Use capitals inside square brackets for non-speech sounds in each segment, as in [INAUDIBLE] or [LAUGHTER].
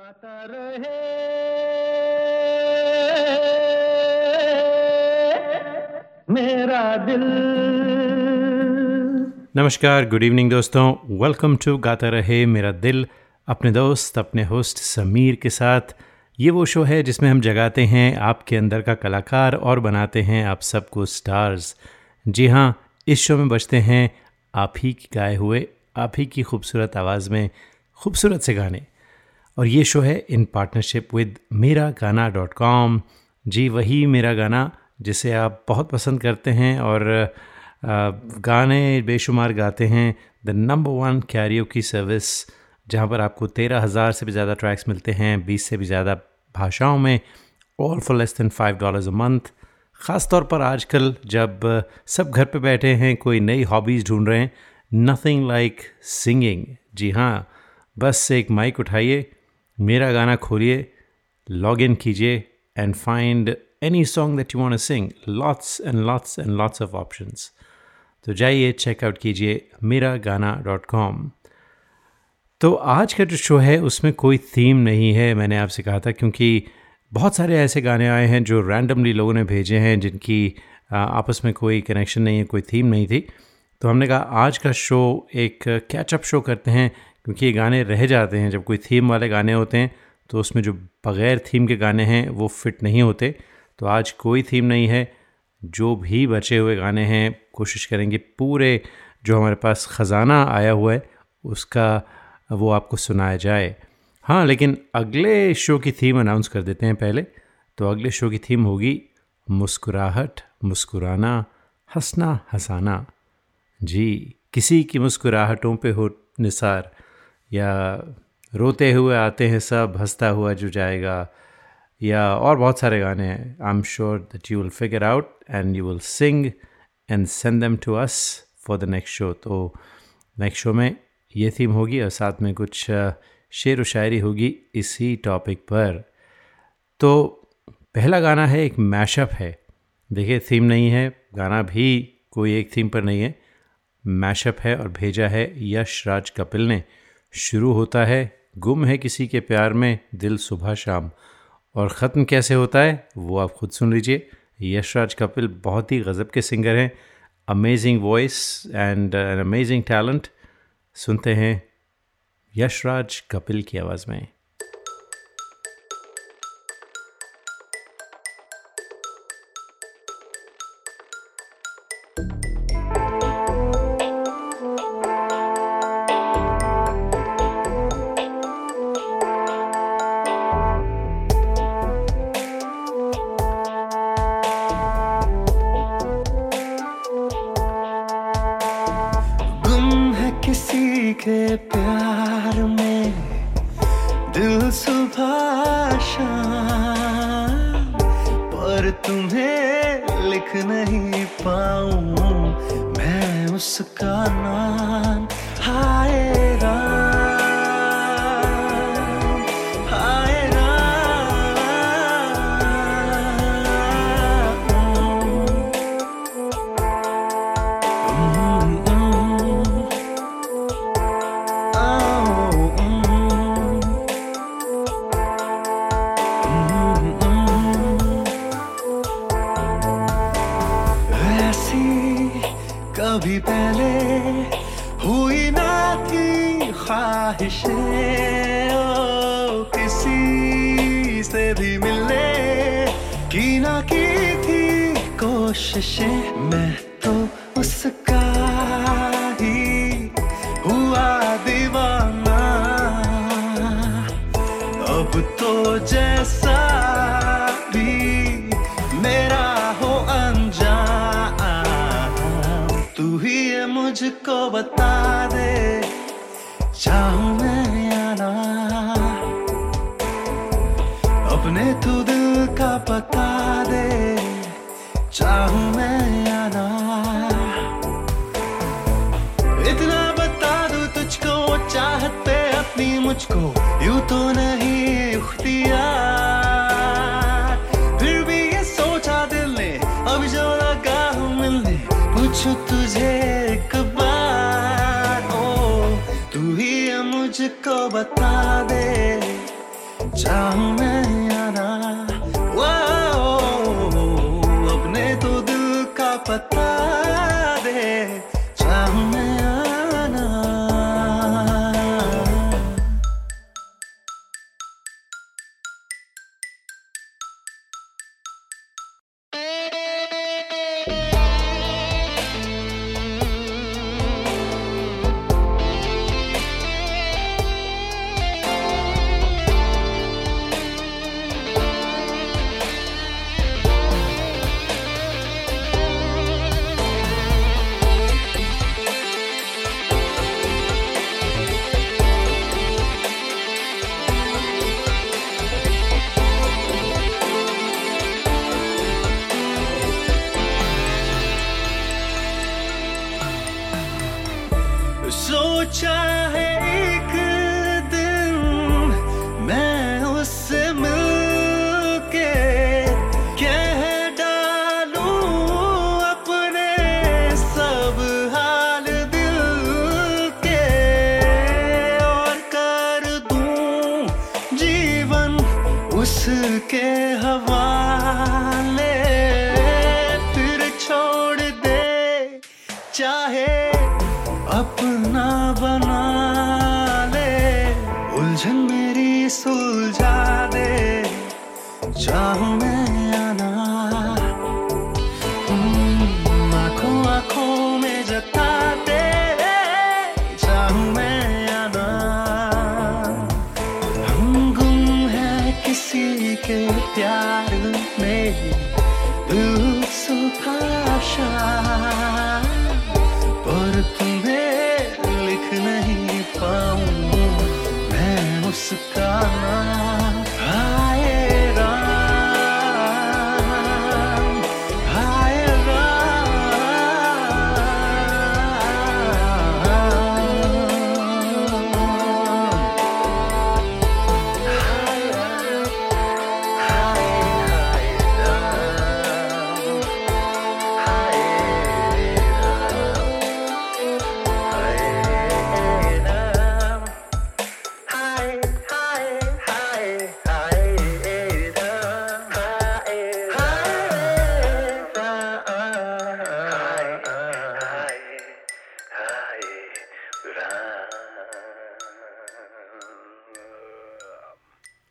गाता रहे। मेरा दिल। नमस्कार गुड इवनिंग दोस्तों। वेलकम टू गाता रहे मेरा दिल। अपने दोस्त, अपने होस्ट समीर के साथ। ये वो शो है जिसमें हम जगाते हैं आपके अंदर का कलाकार और बनाते हैं आप सबको स्टार्स जी हाँ इस शो में बजते हैं आप ही की गाए हुए, आप ही की खूबसूरत आवाज़ में खूबसूरत से गाने। और ये शो है इन पार्टनरशिप विद मेरा गाना डॉट कॉम जी, वही मेरा गाना, जिसे आप बहुत पसंद करते हैं और गाने बेशुमार गाते हैं। द नंबर वन कैरियो की सर्विस जहाँ पर आपको तेरह हज़ार से भी ज़्यादा ट्रैक्स मिलते हैं, बीस से भी ज़्यादा भाषाओं में all for less than five dollars a month ख़ास तौर पर आजकल जब सब घर पे बैठे हैं, कोई नई हॉबीज़ ढूंढ रहे हैं नथिंग लाइक सिंगिंग जी हाँ बस एक माइक उठाइए मेरा गाना खोलिए लॉग इन कीजिए and find any song that you want to sing lots and lots and lots of options तो जाइए चेकआउट कीजिए मेरा गाना डॉट कॉम तो आज का जो शो है, उसमें कोई थीम नहीं है, मैंने आपसे कहा था, क्योंकि बहुत सारे ऐसे गाने आए हैं जो रैंडमली लोगों ने भेजे हैं, जिनकी आपस में कोई कनेक्शन नहीं है, कोई थीम नहीं थी। तो हमने कहा, आज का शो एक कैचअप शो करते हैं क्योंकि ये गाने रह जाते हैं। जब कोई थीम वाले गाने होते हैं तो उसमें जो बग़ैर थीम के गाने हैं, वो फिट नहीं होते। तो आज कोई थीम नहीं है। जो भी बचे हुए गाने हैं, कोशिश करेंगे पूरे जो हमारे पास ख़जाना आया हुआ है, उसका वो आपको सुनाया जाए। हाँ लेकिन अगले शो की थीम अनाउंस कर देते हैं पहले। तो अगले शो की थीम होगी मुस्कुराहट, मुस्कुराना, हंसना, हंसाना। जी, किसी की मुस्कुराहटों पे हो निसार। या रोते हुए आते हैं सब, हंसता हुआ जो जाएगा, या और बहुत सारे गाने हैं। I am sure that you will figure out and you will sing and send them to us for the next show तो नेक्स्ट शो में ये थीम होगी और साथ में कुछ शेर व शायरी होगी इसी टॉपिक पर। तो पहला गाना है, एक मैशअप है। देखिए थीम नहीं है, गाना भी कोई एक थीम पर नहीं है। मैशअप है और भेजा है यश राज कपिल ने। शुरू होता है, गुम है किसी के प्यार में दिल सुबह शाम। और ख़त्म कैसे होता है, वो आप खुद सुन लीजिए। यशराज कपिल बहुत ही गज़ब के सिंगर हैं। Amazing voice and an amazing talent सुनते हैं यशराज कपिल की आवाज़ में। के प्यार में दिल सुधार shame. थी मुझको, यू तो नहीं इख्तियार फिर भी ये सोचा दिल ने, अब जो लगा हूँ मिलने, पूछू तुझे बार। ओ, तू ही मुझको बता दे, चाहूँ मैं आना उसके हवाले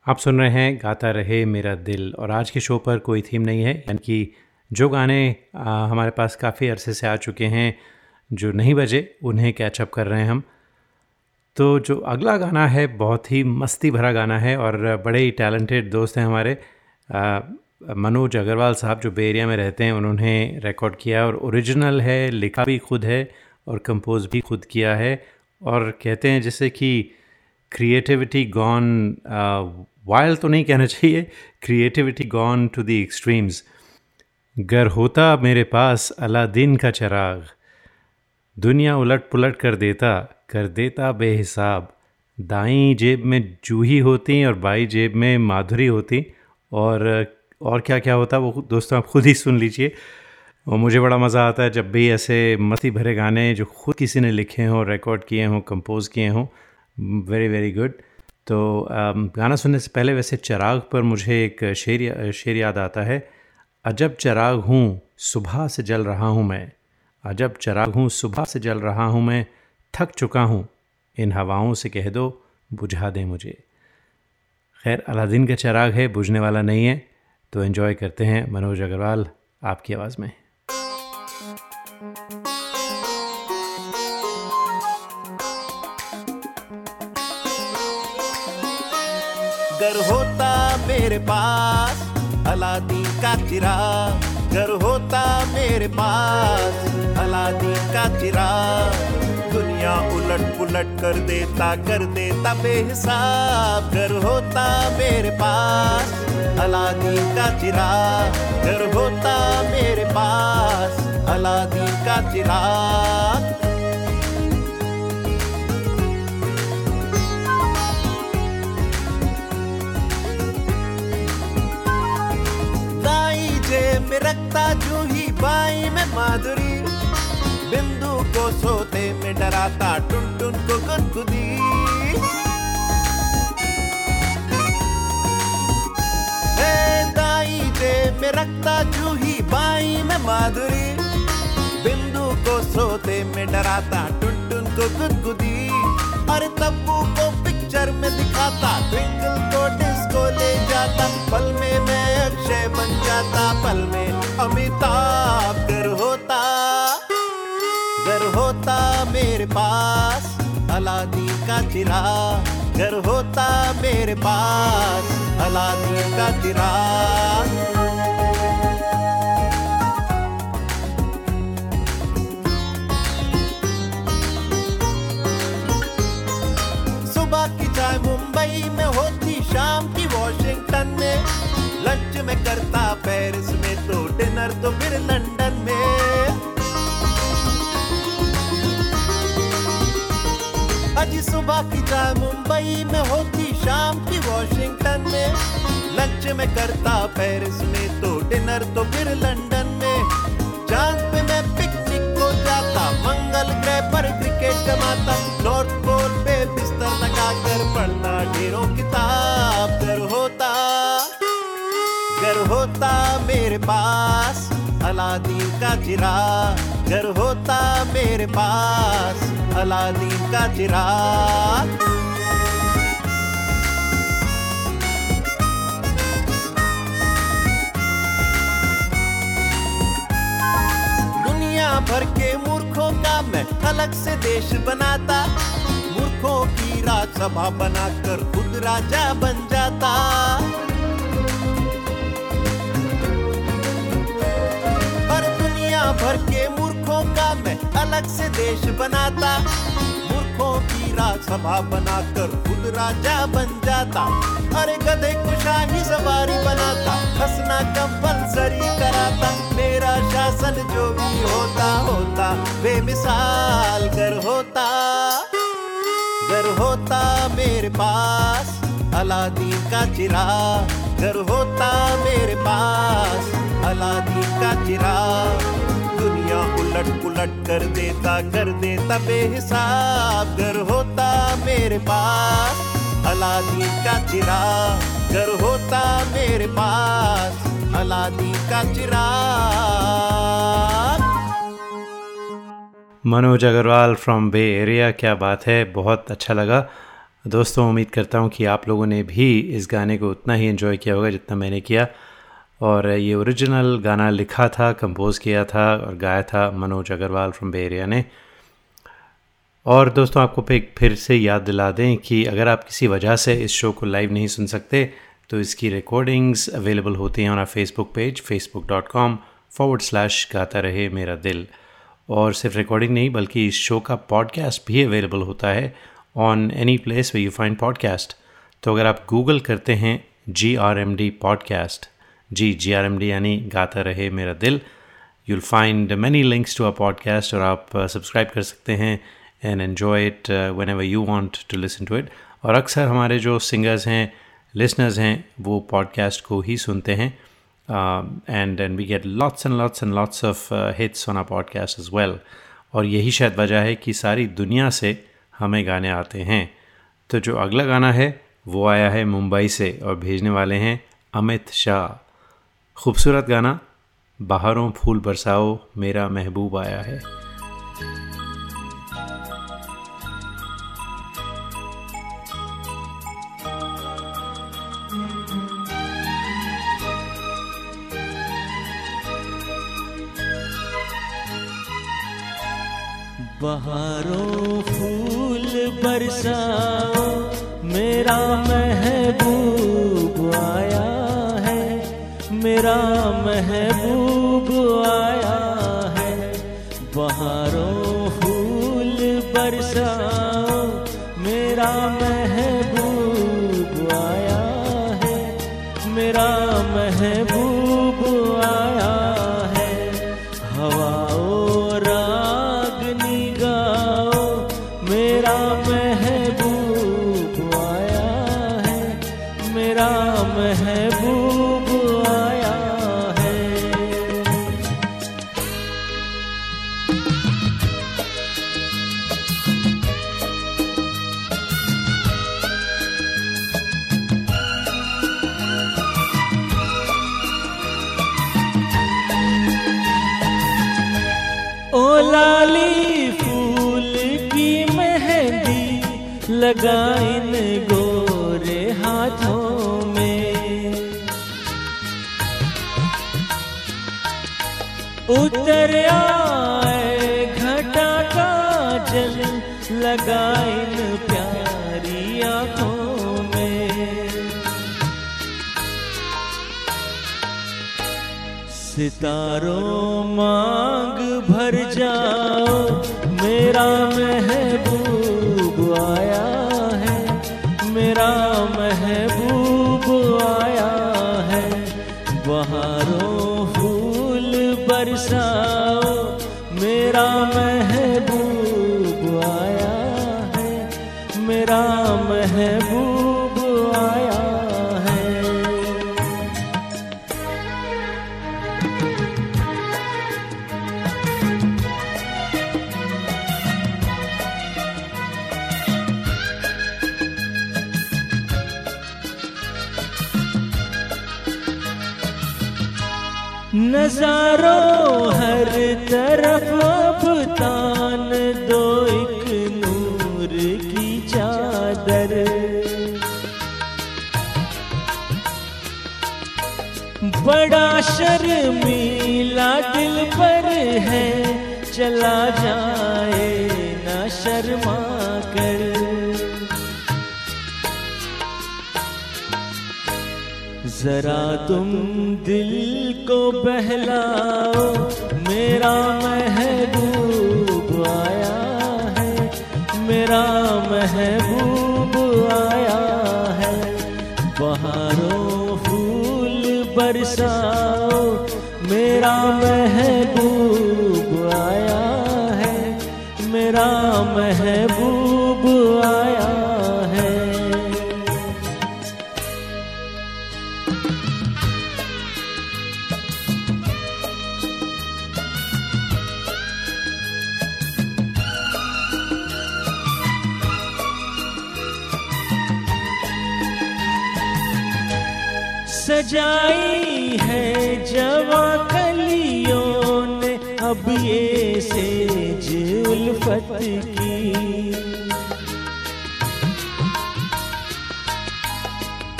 आप सुन रहे हैं गाता रहे मेरा दिल और आज के शो पर कोई थीम नहीं है, यानी कि जो गाने हमारे पास काफ़ी अरसे से आ चुके हैं, जो नहीं बजे, उन्हें कैचअप कर रहे हैं हम। तो जो अगला गाना है, बहुत ही मस्ती भरा गाना है और बड़े ही टैलेंटेड दोस्त हैं हमारे। मनोज अग्रवाल साहब जो बे एरिया में रहते हैं, उन्होंने रिकॉर्ड किया और ओरिजिनल है, लिखा भी खुद है और कंपोज भी खुद किया है और कहते हैं जैसे कि क्रिएटिविटी गॉन वाइल्ड तो नहीं कहना चाहिए creativity gone to the extremes गर होता मेरे पास अलादीन का चराग। दुनिया उलट पुलट कर देता कर देता बेहिसाब। दाई जेब में जूही होती और बाई जेब में माधुरी होती। और और क्या क्या होता वो दोस्तों आप खुद ही सुन लीजिए। और मुझे बड़ा मज़ा आता है जब भी ऐसे मस्ती भरे गाने जो खुद किसी ने लिखे हों रिकॉर्ड किए हों कंपोज किए हों वेरी वेरी गुड तो गाना सुनने से पहले वैसे चिराग पर मुझे एक शेर शेर याद आता है। अजब चिराग हूँ, सुबह से जल रहा हूँ मैं। अजब चिराग हूँ, सुबह से जल रहा हूँ मैं। थक चुका हूँ, इन हवाओं से कह दो, बुझा दे मुझे। खैर, अलादीन का चिराग है, बुझने वाला नहीं है। तो एंजॉय करते हैं, मनोज अग्रवाल, आपकी आवाज़ में। मेरे पास, अलादीन का चिराग गर होता मेरे पास अलादी का चिराग दुनिया उलट पुलट कर देता कर देता बेहिसाब। गर होता मेरे पास अलादी का चिराग गर होता मेरे पास अलादी का चिराग जेब में रखता जो ही बाई में माधुरी। बिंदु को सोते में डराता टुन टुन को गुदगुदी। दाई जेब में रखता जू ही बाई में माधुरी। बिंदु को सोते में डराता टुन टुन को गुदगुदी। अरे तब्बू को पिक्चर में दिखाता ट्विंकल को डिस डिस्को ले जाता, पल में मैं अक्षय बन जाता, पल में अमिताभ घर होता घर होता मेरे पास, अलादी का चिरा घर होता मेरे पास अलादीन का चिरा। में करता पेरिस में तो डिनर तो फिर लंदन में। अजी सुबह की चाय मुंबई में होती, शाम की वॉशिंगटन में। लंच में करता पेरिस में तो डिनर तो फिर लंदन में। चाँद पे मैं पिकनिक को जाता, मंगल ग्रह पर क्रिकेट जमाता। नॉर्थ पोल पे बिस्तर लगाकर पढ़ना, ढेरों किताब। घर घर होता मेरे पास, अलादीन का चिरा, घर होता मेरे पास, अलादीन का चिरा। दुनिया भर के मूर्खों का मैं अलग से देश बनाता, मूर्खों की राजसभा बनाकर खुद राजा बन जाता। भर के मूर्खों का मैं अलग से देश बनाता। मूर्खों की राजसभा बनाकर खुद राजा बन जाता। अरे गधे को शाही सवारी बनाता, हंसना कंपलसरी कराता। मेरा शासन जो भी होता होता, बेमिसाल कर होता। घर होता मेरे पास, अलादीन का चिरा। घर होता मेरे पास, अलादीन का चिरा। दुनिया उलट पुलट कर देता कर देता बेहिसाब। घर होता मेरे पास, अलादीन का चिरा घर होता मेरे पास, अलादीन का चिरा Manoj Agarwal from Bay Area क्या बात है? बहुत अच्छा लगा। दोस्तों, उम्मीद करता हूँ कि आप लोगों ने भी इस गाने को उतना ही इन्जॉय किया होगा जितना मैंने किया। और ये ओरिजिनल गाना लिखा था कंपोज़ किया था और गाया था मनोज अग्रवाल फ्रॉम बेरिया ने। और दोस्तों, आपको फिर से याद दिला दें कि अगर आप किसी वजह से इस शो को लाइव नहीं सुन सकते तो इसकी रिकॉर्डिंग्स अवेलेबल होती हैं हमारा Facebook page Facebook dot com forward slash Gaata Rahe Mera दिल। और सिर्फ़ रिकॉर्डिंग नहीं, बल्कि इस शो का पॉडकास्ट भी अवेलेबल होता है on any place way you find podcast तो अगर आप गूगल करते हैं G R M D podcast G G R M D यानी Gaata Rahe Mera Dil. You'll find many links to our podcast और आप सब्सक्राइब कर सकते हैं and enjoy it whenever you want to listen to it और अक्सर हमारे जो सिंगर्स हैं लिसनर्स हैं, वो पॉडकास्ट को ही सुनते हैं। And and we get lots and lots and lots of hits on our podcast is well और यही शायद वजह है कि सारी दुनिया से हमें गाने आते हैं। तो जो अगला गाना है, वो आया है मुंबई से और भेजने वाले हैं अमित शाह। खूबसूरत गाना, बाहरों फूल बरसाओ, मेरा महबूब आया है। बहारों फूल बरसाओ, मेरा महबूब आया मेरा महबूब आया। लगा इन गोरे हाथों में। उतर आए घटा का जल लगा इन प्यारी आँखों में। सितारों मांग भर जाओ, मेरा महबूब तरफ़ दो एक नूर की चादर। बड़ा शर्मीला दिल पर है, चला जाए ना शर्मा कर। जरा तुम दिल को बहलाओ मेरा महबूब आया है, मेरा महबूब आया है। बहारों फूल बरसाओ, मेरा महबूब आया है, मेरा महबूब अब ये सेज उल्फत की।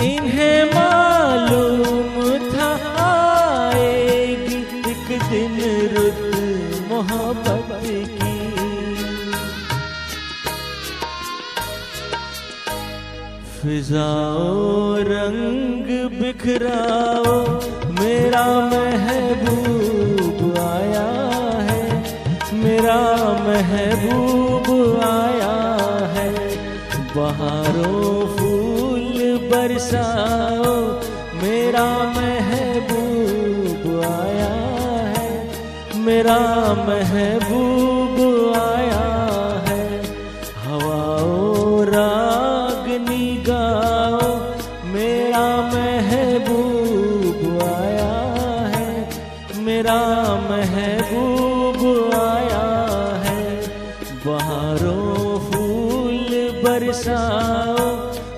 इन्हें मालूम था आएगी एक दिन रुत मोहब्बत की। फिजाओ रंग बिखराओ, मेरा महबूब मेरा महबूब आया है। बहारों फूल बरसाओ, मेरा महबूब आया है। मेरा महबूब आया है। हवाओ राग गाओ मेरा महबूब आया है। मेरा महबूब आया बरसाओ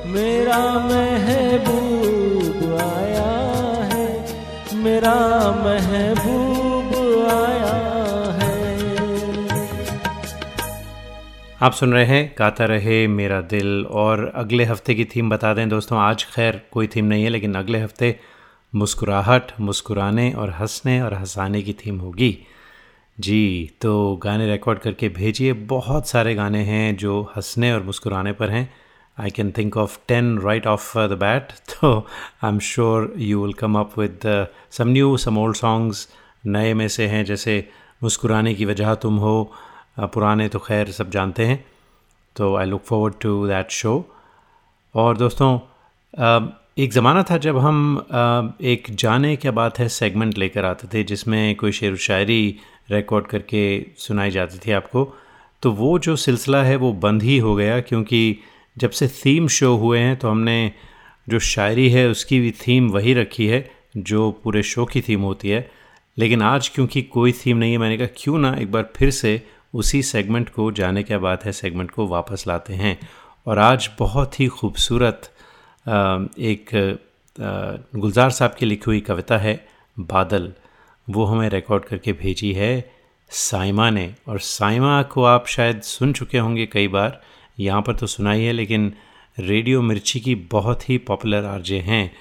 मेरा महबूब आया है, मेरा महबूब आया है। आप सुन रहे हैं, गाता रहे मेरा दिल, और अगले हफ़्ते की थीम बता दें दोस्तों, आज खैर कोई थीम नहीं है, लेकिन अगले हफ़्ते मुस्कुराहट, मुस्कुराने और हंसने और हंसाने की थीम होगी। जी तो गाने रिकॉर्ड करके भेजिए। बहुत सारे गाने हैं जो हंसने और मुस्कुराने पर हैं। I can think of ten right off the bat तो I am sure you will come up with some new some old songs नए में से हैं, जैसे मुस्कुराने की वजह तुम हो पुराने तो खैर सब जानते हैं। तो I look forward to that show और दोस्तों एक ज़माना था जब हम एक जाने क्या बात है सेगमेंट लेकर आते थे, जिसमें कोई शेर व शायरी रिकॉर्ड करके सुनाई जाती थी आपको। तो वो जो सिलसिला है वो बंद ही हो गया क्योंकि जब से थीम शो हुए हैं तो हमने जो शायरी है उसकी भी थीम वही रखी है, जो पूरे शो की थीम होती है। लेकिन आज क्योंकि कोई थीम नहीं है, मैंने कहा क्यों ना एक बार फिर से उसी सेगमेंट को, जाने क्या बात है सेगमेंट को वापस लाते हैं। और आज बहुत ही खूबसूरत एक गुलजार साहब की लिखी हुई कविता है, बादल। वो हमें रिकॉर्ड करके भेजी है साइमा ने। और साइमा को आप शायद सुन चुके होंगे कई बार। यहाँ पर तो सुना ही है लेकिन रेडियो मिर्ची की बहुत ही पॉपुलर आरजे हैं।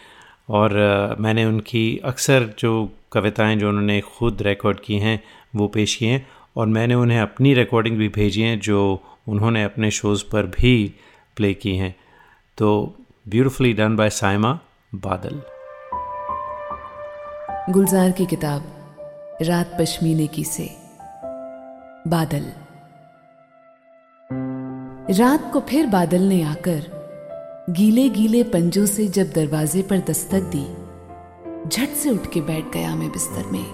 और मैंने उनकी अक्सर जो कविताएँ जो उन्होंने खुद रिकॉर्ड की हैं, वो पेश की हैं। और मैंने उन्हें अपनी रिकॉर्डिंग भी भेजी हैं, जो उन्होंने अपने शोज़ पर भी प्ले की हैं। तो ब्यूटिफुली डन बाय साइमा बादल। गुलजार की किताब, रात पश्मीने की से। बादल। रात को फिर बादल ने आकर गीले गीले पंजों से जब दरवाजे पर दस्तक दी, झट से उठ के बैठ गया मैं बिस्तर में।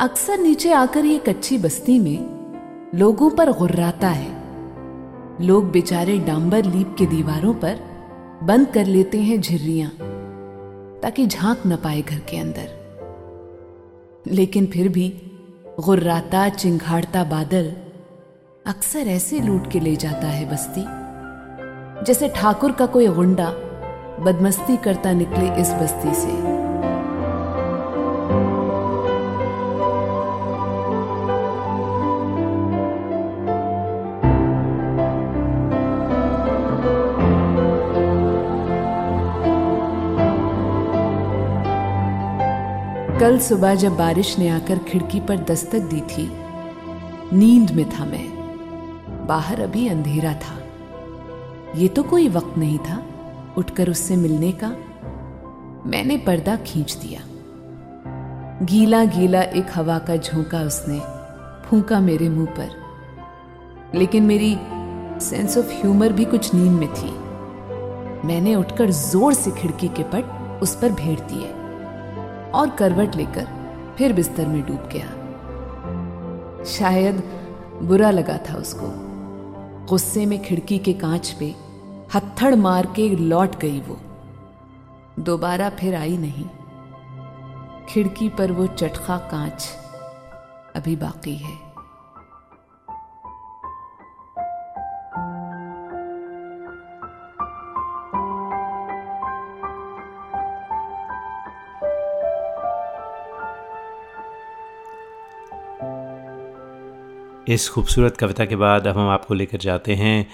अक्सर नीचे आकर ये कच्ची बस्ती में लोगों पर गुर्राता है। लोग बेचारे डांबर लीप के दीवारों पर बंद कर लेते हैं झिर्रियाँ। ताकि झाँक न पाए घर के अंदर। लेकिन फिर भी गुर्राता चिंघाड़ता बादल अक्सर ऐसे लूट के ले जाता है बस्ती, जैसे ठाकुर का कोई गुंडा बदमस्ती करता निकले इस बस्ती से। कल सुबह जब बारिश ने आकर खिड़की पर दस्तक दी थी, नींद में था मैं। बाहर अभी अंधेरा था। ये तो कोई वक्त नहीं था उठकर उससे मिलने का। मैंने पर्दा खींच दिया। गीला गीला एक हवा का झोंका उसने फूंका मेरे मुँह पर। लेकिन मेरी सेंस ऑफ़ ह्यूमर भी कुछ नींद में थी। मैंने उठकर ज़ोर से खिड़की के पट उस पर भेड़ दिए। और करवट लेकर फिर बिस्तर में डूब गया। शायद बुरा लगा था उसको। गुस्से में खिड़की के कांच पे हत्थड़ मार के लौट गई वो। दोबारा फिर आई नहीं। खिड़की पर वो चटखा कांच अभी बाकी है। इस खूबसूरत कविता के बाद अब हम आपको लेकर जाते हैं।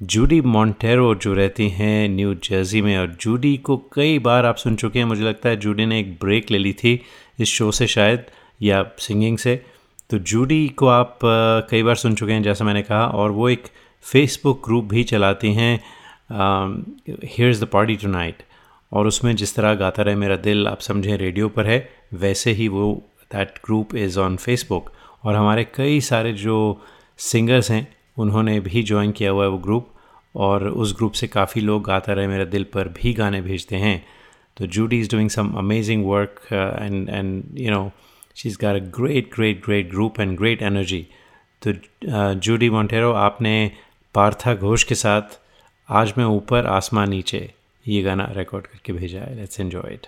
जूडी मॉन्टेरो जो रहती हैं न्यू जर्सी में और जूडी को कई बार आप सुन चुके हैं। मुझे लगता है जूडी ने एक ब्रेक ले ली थी इस शो से शायद, या सिंगिंग से। तो जूडी को आप कई बार सुन चुके हैं जैसा मैंने कहा, और वो एक फेसबुक ग्रुप भी चलाती हैं here is the party tonight और उसमें जिस तरह गाता रहे मेरा दिल, आप समझें रेडियो पर है, वैसे ही वो that group is on Facebook और हमारे कई सारे जो सिंगर्स हैं उन्होंने भी ज्वाइन किया हुआ है वो ग्रुप और उस ग्रुप से काफ़ी लोग गाता रहे मेरे दिल पर भी गाने भेजते हैं। तो Judy is doing some amazing work and and you know she is got a great great great group and great energy तो जूडी uh, मॉन्टेरो आपने पार्था घोष के साथ आज मैं ऊपर आसमान नीचे ये गाना रिकॉर्ड करके भेजा है। लेट्स एन्जॉय इट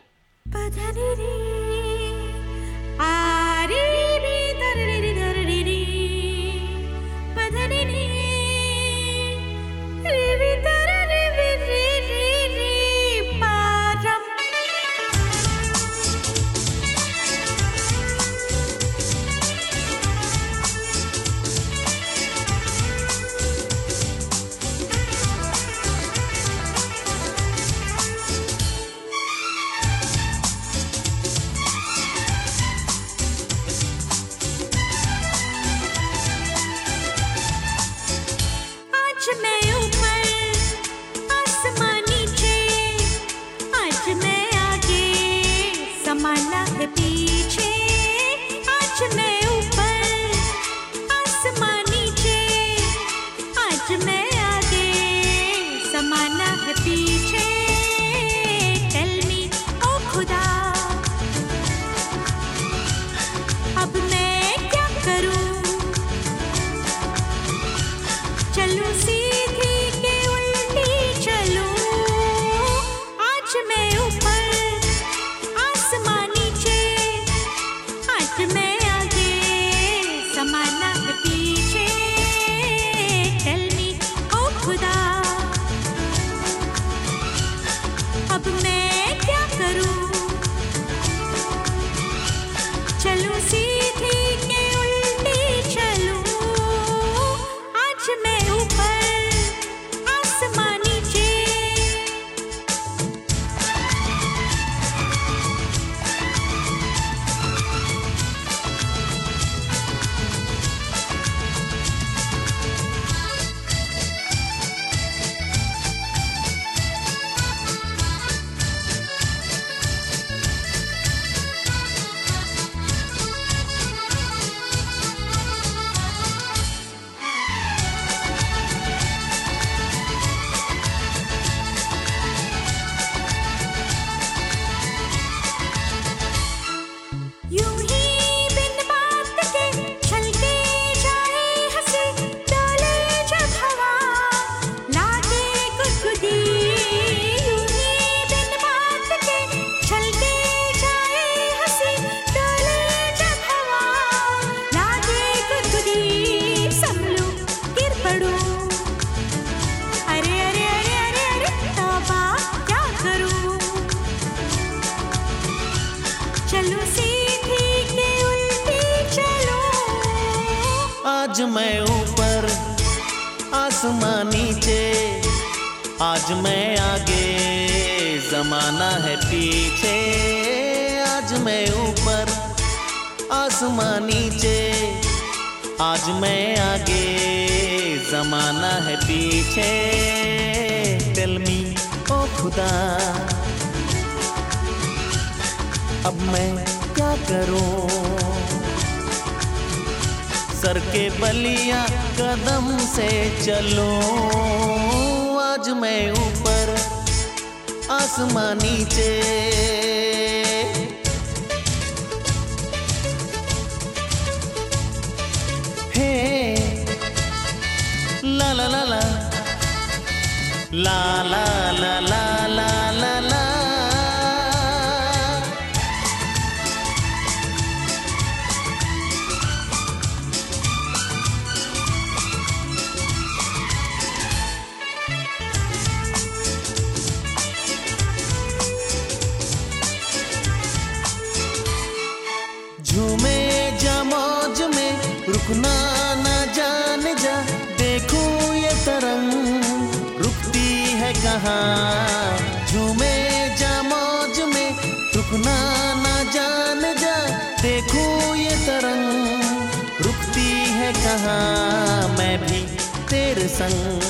आज मैं ऊपर आसमान नीचे। आज मैं आगे, जमाना है पीछे। आज मैं ऊपर आसमान नीचे। आज मैं आगे, जमाना है पीछे। टेल मी ओ खुदा, अब मैं क्या करूँ? सर के बलिया कदम से चलो। आज मैं ऊपर आसमान नीचे। हे, ला ला ला ला। ला ला ला ला ला। रुकना न जान जा, देखो ये तरंग। रुकती है कहाँ? झूमे जा मौज में, रुकना न जान जा, देखो ये तरंग। रुकती है कहाँ? मैं भी तेरे संग।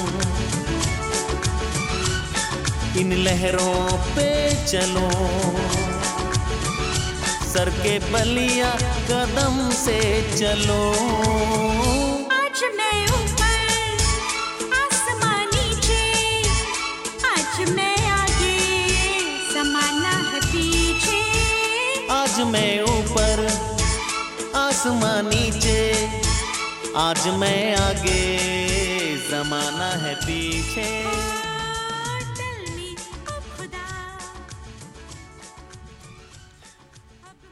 इन लहरों पे चलो। सर के बलिया कदम से चलो। आज मैं ऊपर आसमान नीचे आज मैं आगे समाना है पीछे। आज मैं ऊपर आसमान नीचे आज मैं आगे जमाना है पीछे।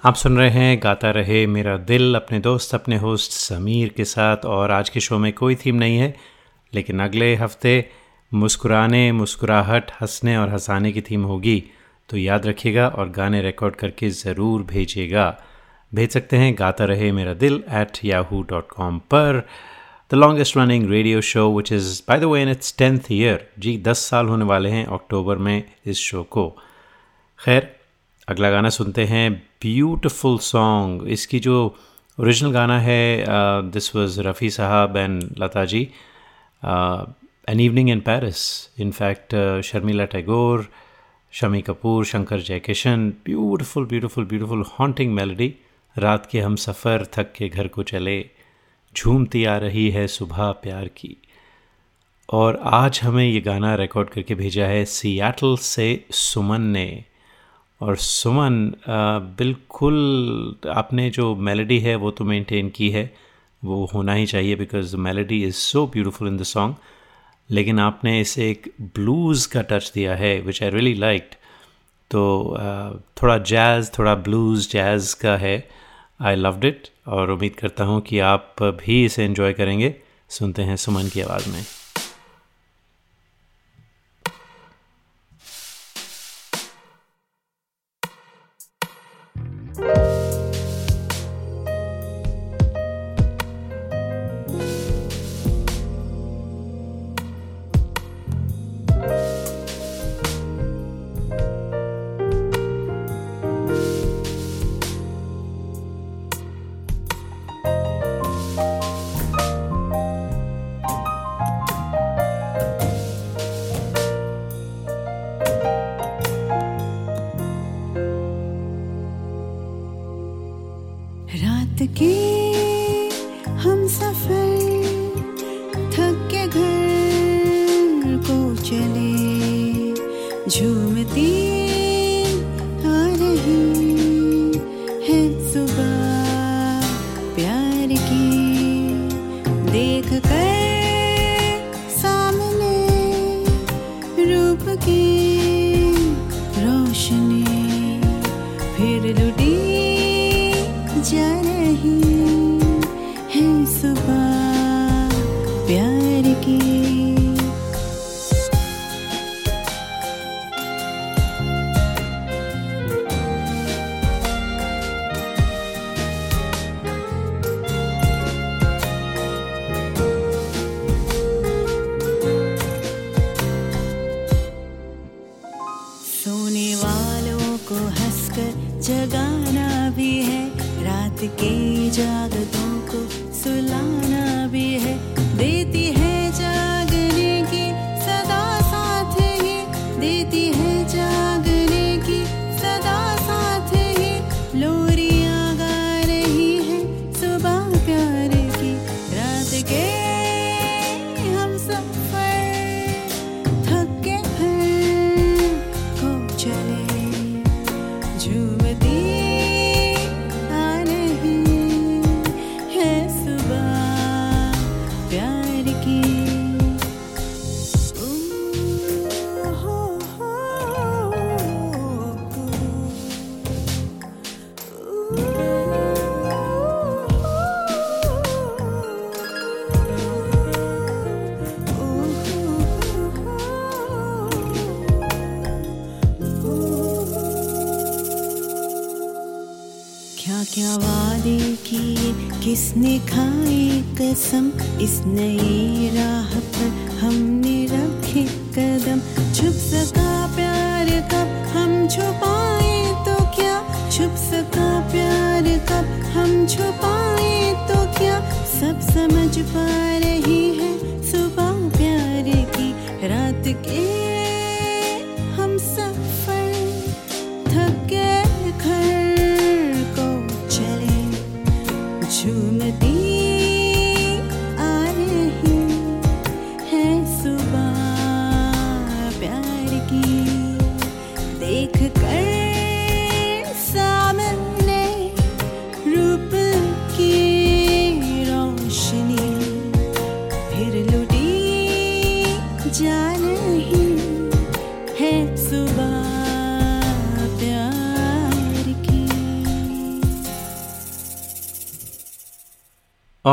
आप सुन रहे हैं, गाता रहे मेरा दिल, अपने दोस्त, अपने होस्ट समीर के साथ। और आज के शो में कोई थीम नहीं है, लेकिन अगले हफ़्ते मुस्कुराने, मुस्कुराहट, हंसने और हंसाने की थीम होगी। तो याद रखिएगा और गाने रिकॉर्ड करके ज़रूर भेजिएगा। भेज सकते हैं Gaata Rahe Mera Dil at Yahoo dot com पर। The longest running radio show which is by the way in its tenth year जी, दस साल होने वाले हैं अक्टूबर में इस शो को। खैर अगला गाना सुनते हैं ब्यूटिफुल सॉन्ग इसकी जो ओरिजिनल गाना है this was Rafi Sahab and Lata ji an evening in Paris in fact Sharmila Tagore Shammi Kapoor Shankar Jaikishan beautiful beautiful beautiful haunting melody रात के हम सफ़र, थक के घर को चले, झूमती आ रही है सुबह प्यार की। और आज हमें ये गाना रिकॉर्ड करके भेजा है सियाटल से सुमन ने। और सुमन बिल्कुल आपने जो मेलोडी है वो तो मेंटेन की है। वो होना ही चाहिए because the melody is so beautiful in the song लेकिन आपने इसे एक ब्लूज़ का टच दिया है विच आई रियली लाइक्ड तो थोड़ा जैज़ थोड़ा ब्लूज़ जैज़ का है। आई लव्ड इट और उम्मीद करता हूँ कि आप भी इसे इन्जॉय करेंगे। सुनते हैं सुमन की आवाज़ में। की रोशनी। क्या वादे किए? किसने खाए कसम? इस नई राह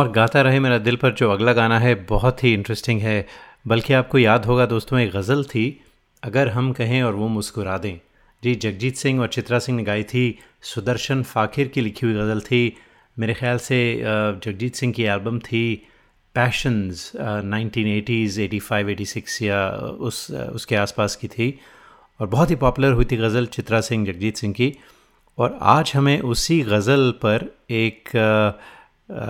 और गाता रहे मेरा दिल पर जो अगला गाना है बहुत ही इंटरेस्टिंग है। बल्कि आपको याद होगा दोस्तों एक गज़ल थी अगर हम कहें और वो मुस्कुरा दें। जी जगजीत सिंह और चित्रा सिंह ने गाई थी सुदर्शन फाखिर की लिखी हुई गज़ल थी। मेरे ख्याल से जगजीत सिंह की एल्बम थी passions nineteen eighties eighty five eighty six या उस उसके आसपास की थी। और बहुत ही पॉपुलर हुई थी गज़ल चित्रा सिंह जगजीत सिंह की। और आज हमें उसी गज़ल पर एक अ,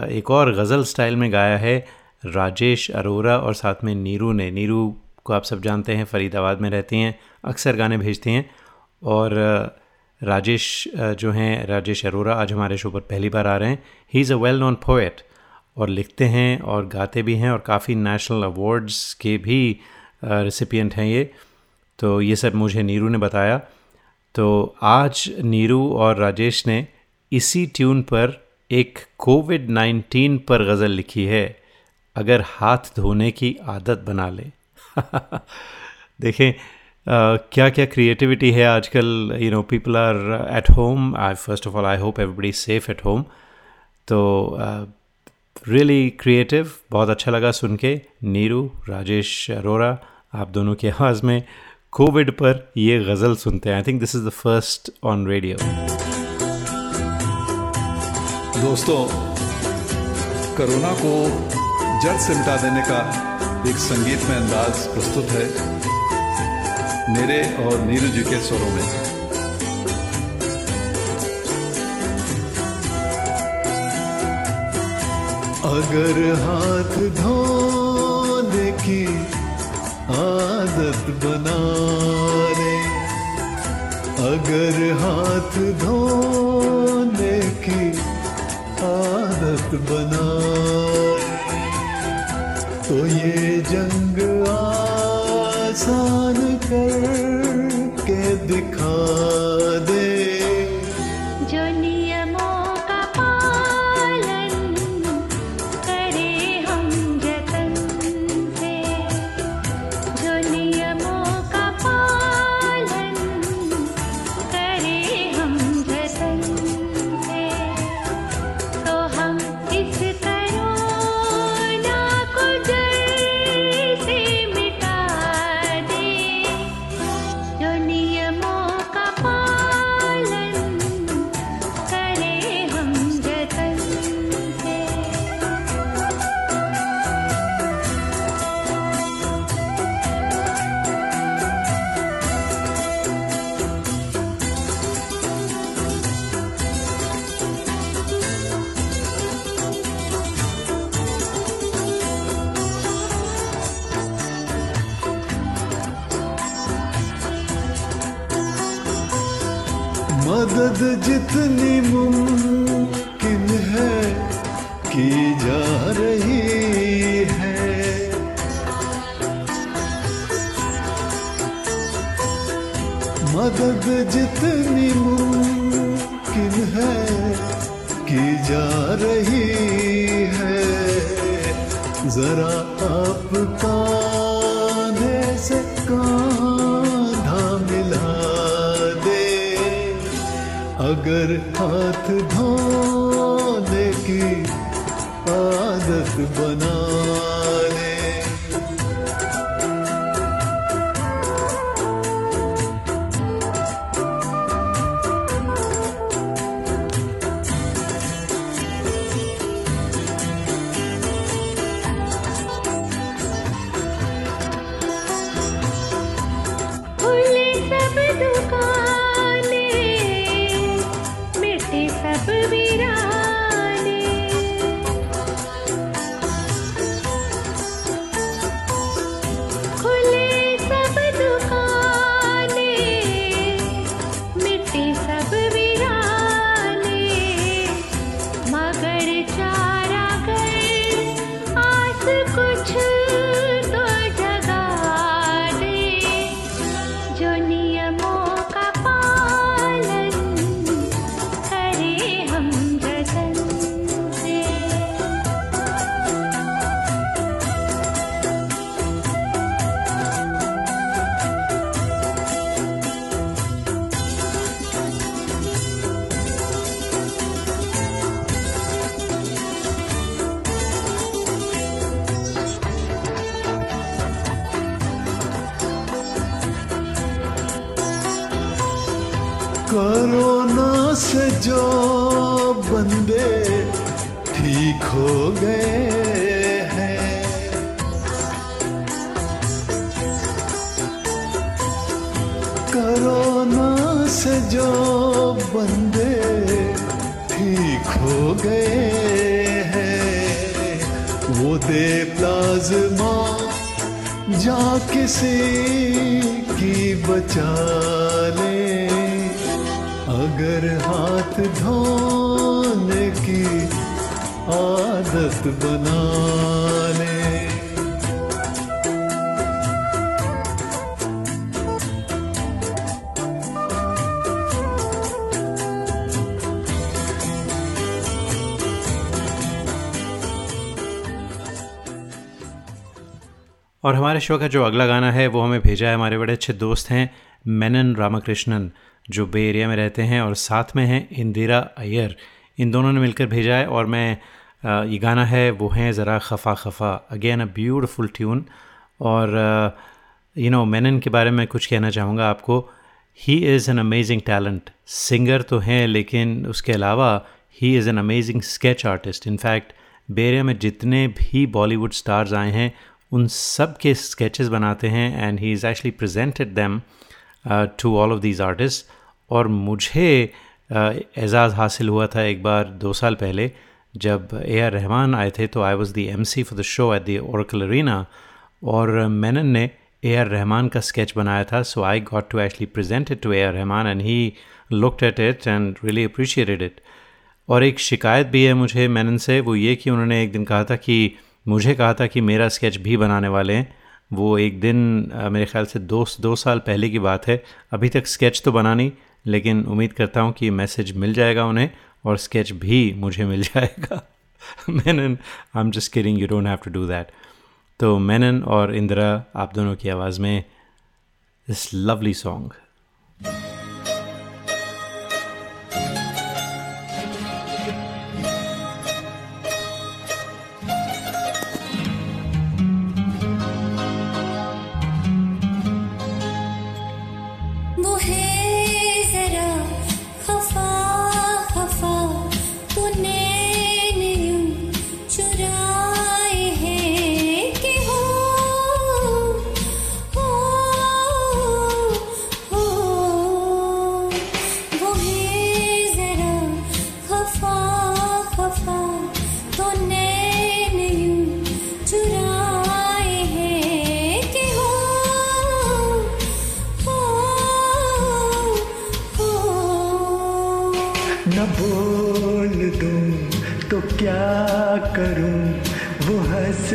एक और गज़ल स्टाइल में गाया है राजेश अरोरा और साथ में नीरू ने। नीरू को आप सब जानते हैं, फरीदाबाद में रहती हैं, अक्सर गाने भेजती हैं। और राजेश जो हैं, राजेश अरोरा आज हमारे शो पर पहली बार आ रहे हैं। He is a well known poet और लिखते हैं और गाते भी हैं और काफ़ी नेशनल अवार्ड्स के भी रिसिपिएंट हैं ये। तो ये सब मुझे नीरू ने बताया। तो आज नीरू और राजेश ने इसी ट्यून पर एक कोविड 19 पर गज़ल लिखी है अगर हाथ धोने की आदत बना ले। [LAUGHS] देखें क्या क्या क्रिएटिविटी है आजकल you know people are at home I first of all I hope everybody safe at home तो रियली uh, क्रिएटिव really बहुत अच्छा लगा सुन के। नीरू राजेश अरोरा आप दोनों की आवाज़ में कोविड पर ये गज़ल सुनते हैं। I think this is the first on radio दोस्तों, कोरोना को जड़ से मिटा देने का एक संगीत में अंदाज प्रस्तुत है मेरे और नीरू जी के स्वरों में। अगर हाथ धोने की आदत बना अगर हाथ धोने की आदत बना। तो ये जंग आसान कर के दिखा दे। कांधे से कांधा मिला दे। अगर हाथ धोने की आदत बना कोरोना से जो बंदे ठीक हो गए हैं। कोरोना से जो बंदे ठीक हो गए हैं। वो दे प्लाज्मा जा किसी की बचा अगर हाथ धोने की आदत बना ले और हमारे शो का जो अगला गाना है, वो हमें भेजा है हमारे बड़े अच्छे दोस्त हैं, मेनन रामकृष्णन। जो बे एरिया में रहते हैं और साथ में हैं, इंदिरा अय्यर। इन दोनों ने मिलकर भेजा है और मैं ये गाना है, वो हैं ज़रा खफा खफा। अगेन अ ब्यूटिफुल ट्यून और यू नो मेनन के बारे में कुछ कहना चाहूँगा आपको। He is an amazing talent singer तो हैं, लेकिन उसके अलावा he is an amazing sketch artist in fact Bay Area में जितने भी बॉलीवुड स्टार्स आए हैं, उन सब के स्केचेस बनाते हैं and he is actually presented them to all of these artist और मुझे एजाज़ हासिल हुआ था एक बार दो साल पहले, जब ए आर रहमान आए थे तो I was the M C for the show at the Oracle Arena और मैनन ने ए आर रहमान का स्केच बनाया था so I got to actually present it to A R Rahman and he looked at it and really appreciated it और एक शिकायत भी है मुझे मेनन से, वो ये कि उन्होंने एक दिन कहा था कि, मुझे कहा था कि मेरा स्केच भी बनाने वाले हैं। वो एक दिन मेरे ख्याल से दो दो साल पहले की बात है, अभी तक स्केच तो बना नहीं लेकिन उम्मीद करता हूँ कि मैसेज मिल जाएगा उन्हें और स्केच भी मुझे मिल जाएगा। Menon I am just kidding you don't have to do that तो मैनन और इंदिरा, आप दोनों की आवाज़ में इस लवली सॉन्ग बोल दूँ तो क्या करूँ? वो हंस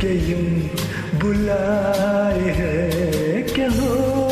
के यूँ बुलाए है क्या हो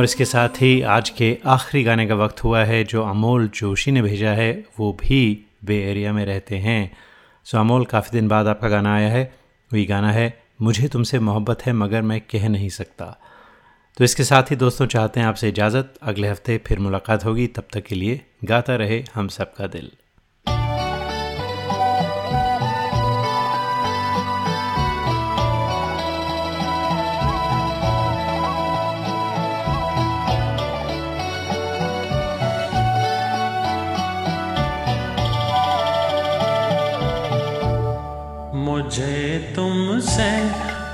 और इसके साथ ही आज के आखिरी गाने का वक्त हुआ है, जो अमोल जोशी ने भेजा है। वो भी बे एरिया में रहते हैं। सो अमोल, काफ़ी दिन बाद आपका गाना आया है। वही गाना है, मुझे तुमसे मोहब्बत है, मगर मैं कह नहीं सकता। तो इसके साथ ही दोस्तों, चाहते हैं आपसे इजाज़त। अगले हफ़्ते फिर मुलाकात होगी। तब तक के लिए गाता रहे हम सबका दिल। मुझे तुमसे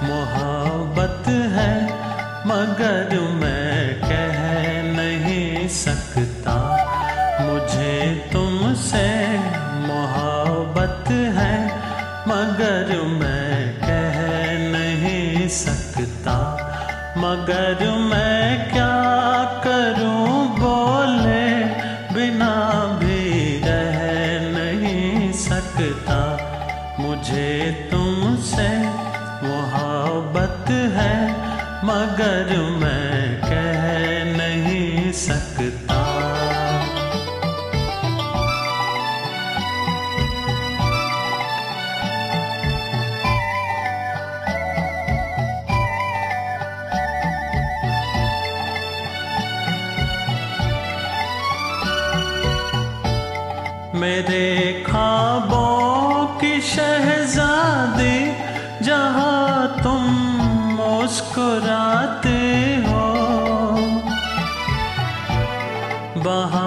मोहब्बत है, मगर मैं कह नहीं सकता। मुझे तुमसे मोहब्बत है, मगर मैं कह नहीं सकता। मगर മകരുമ बहा